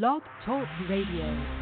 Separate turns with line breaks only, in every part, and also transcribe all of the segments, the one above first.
Blog Talk Radio.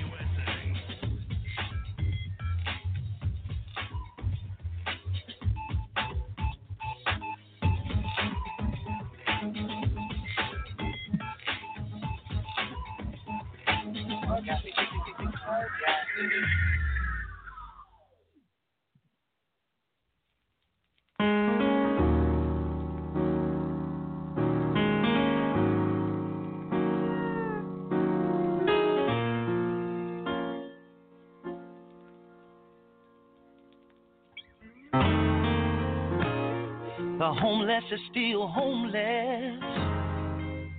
Are still homeless.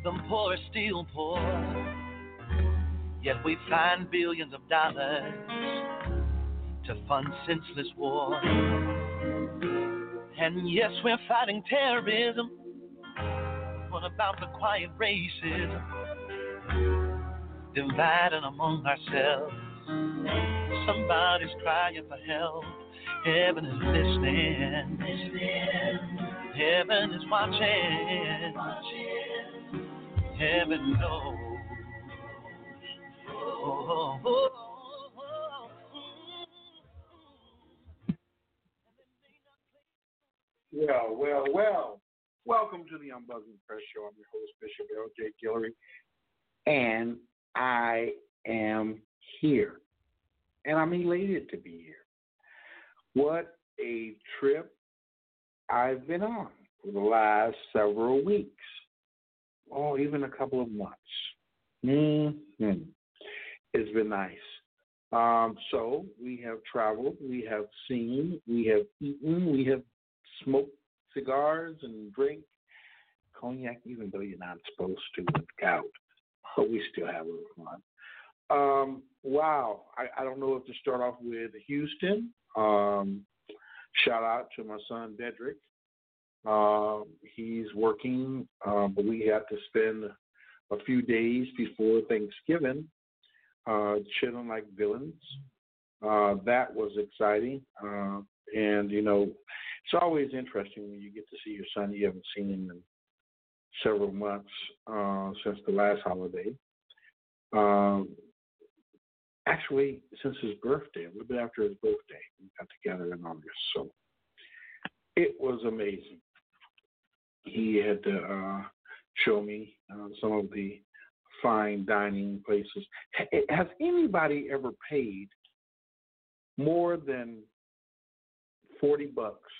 The poor are still poor. Yet we find billions of dollars to fund senseless war. And yes, we're fighting terrorism. What about the quiet racism? Dividing among ourselves. Somebody's crying for help. Heaven is listening. Heaven is watching. Heaven knows.
Well, well, well. Welcome to the Ombudsman Press Show. I'm your host, Bishop L.J. Guillory, and I am here. And I'm elated to be here. What a trip I've been on for the last several weeks, or even a couple of months. Mm-hmm. It's been nice. Um, so we have traveled, we have seen, we have eaten, we have smoked cigars and drink cognac, even though you're not supposed to with gout. But we still have a little fun. Um, wow. I, I don't know if to start off with Houston. Um, shout out to my son, Dedrick. Um, he's working, uh, but we had to spend a few days before Thanksgiving uh, chilling like villains. Uh, that was exciting. Uh, and, you know, it's always interesting when you get to see your son you haven't seen him in several months uh, since the last holiday. Um, actually, since his birthday, a little bit after his birthday, we got together in August. So it was amazing. He had to uh, show me uh, some of the fine dining places. Has anybody ever paid more than 40 bucks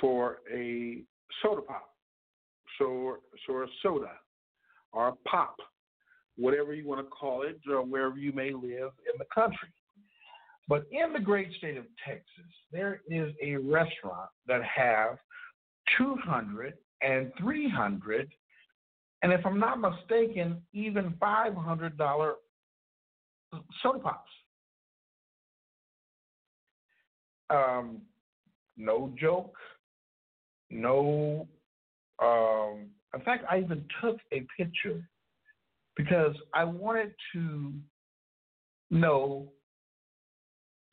for a soda pop. So, so a soda or a pop, whatever you want to call it, or wherever you may live in the country. But in the great state of Texas, there is a restaurant that have 200 and 300, and if I'm not mistaken, even $500 soda pops. Um, no joke, no. Um, in fact, I even took a picture because I wanted to know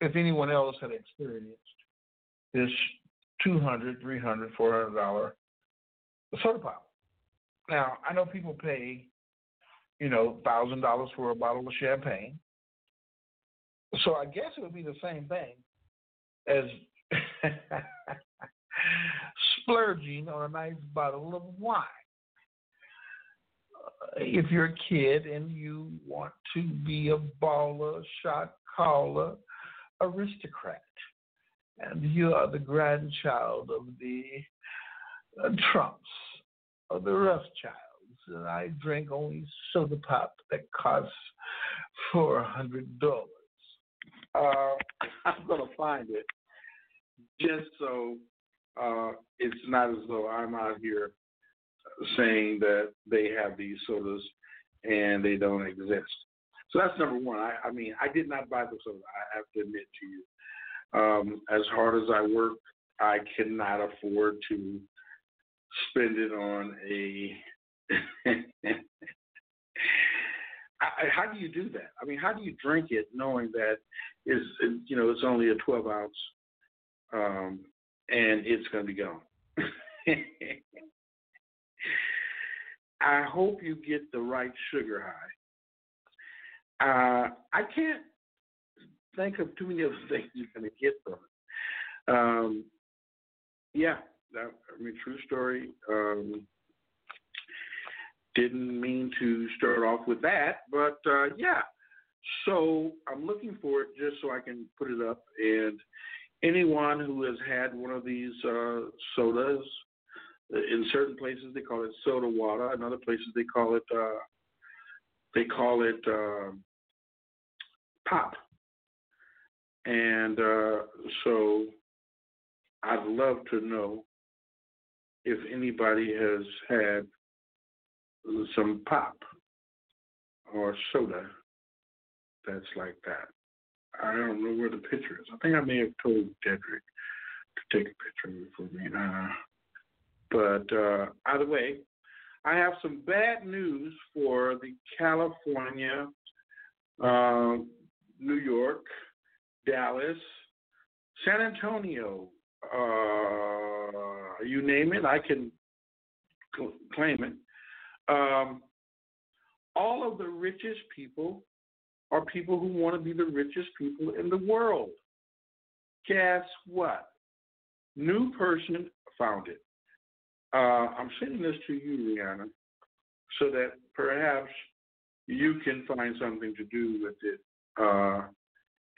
if anyone else had experienced this 200 300 400 dollar soda pop. Now, I know people pay, you know, thousand dollars for a bottle of champagne. So I guess it would be the same thing as splurging on a nice bottle of wine. If you're a kid and you want to be a baller, shot caller, aristocrat, and you are the grandchild of the uh, Trumps or the Rothschilds, and I drink only soda pop that costs four hundred dollars. Uh, I'm gonna find it just so uh, it's not as though I'm out here saying that they have these sodas and they don't exist. So that's number one. I, I mean, I did not buy the soda. I have to admit to you. Um, as hard as I work, I cannot afford to spend it on a. I, how do you do that? I mean, how do you drink it knowing that is you know it's only a 12 ounce um, and it's going to be gone. I hope you get the right sugar high. Uh, I can't think of too many other things you're going to get from it. Um, yeah, that, I mean, true story. Um, didn't mean to start off with that, but uh, yeah. So I'm looking for it just so I can put it up and anyone who has had one of these uh, sodas, in certain places they call it soda water. In other places they call it uh, they call it uh, pop. And uh, so I'd love to know if anybody has had some pop or soda that's like that. I don't know where the picture is. I think I may have told Dedrick to take a picture for me. Uh, but uh, either way, I have some bad news for the California, uh, New York, Dallas, San Antonio. Uh, you name it, I can cl- claim it. Um, all of the richest people are people who want to be the richest people in the world. Guess what? New person found it. Uh, I'm sending this to you, Rihanna, so that perhaps you can find something to do with it. Uh,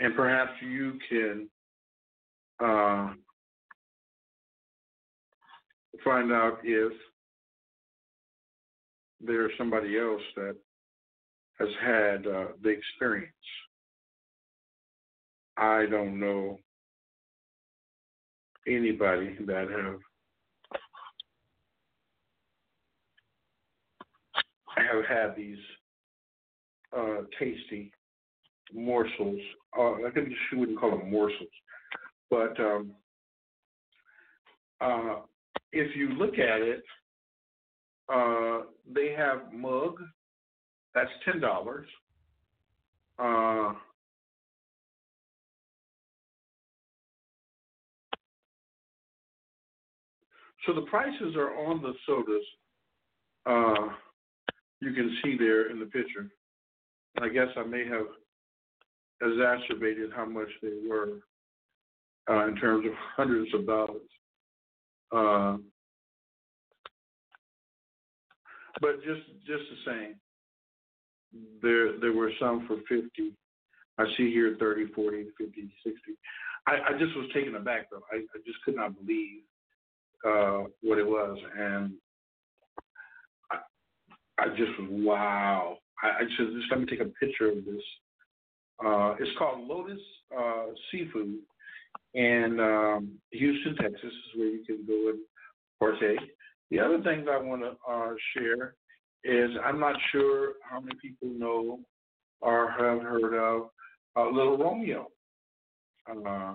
and perhaps you can uh, find out if there's somebody else that has had uh, the experience. I don't know anybody that have have had these uh, tasty morsels. Uh, I think she wouldn't call them morsels, but um, uh, if you look at it, uh, they have mug. That's ten dollars. Uh, so the prices are on the sodas. You can see there in the picture. I guess I may have exacerbated how much they were uh, in terms of hundreds of dollars. Uh, but just just the same, there there were some for 50. I see here 30, 40, 50, 60. I, I just was taken aback though. I, I just could not believe uh, what it was, and I just wow. I, I just just let me take a picture of this. Uh, it's called Lotus uh, Seafood in um, Houston, Texas, is where you can go and partake. The other things I want to uh, share is I'm not sure how many people know or have heard of uh, Little Romeo. Uh,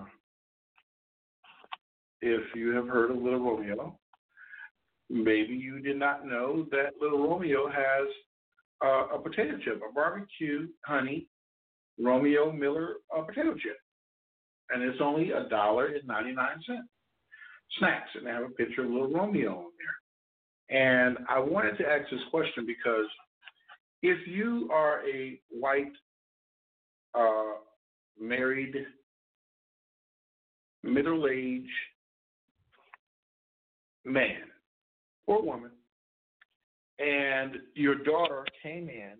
if you have heard of Little Romeo, maybe you did not know that Little Romeo has uh, a potato chip, a barbecue honey Romeo Miller uh, potato chip, and it's only a dollar and ninety nine cents. Snacks, and they have a picture of Little Romeo on there. And I wanted to ask this question because if you are a white uh, married middle aged man or woman, and your daughter came in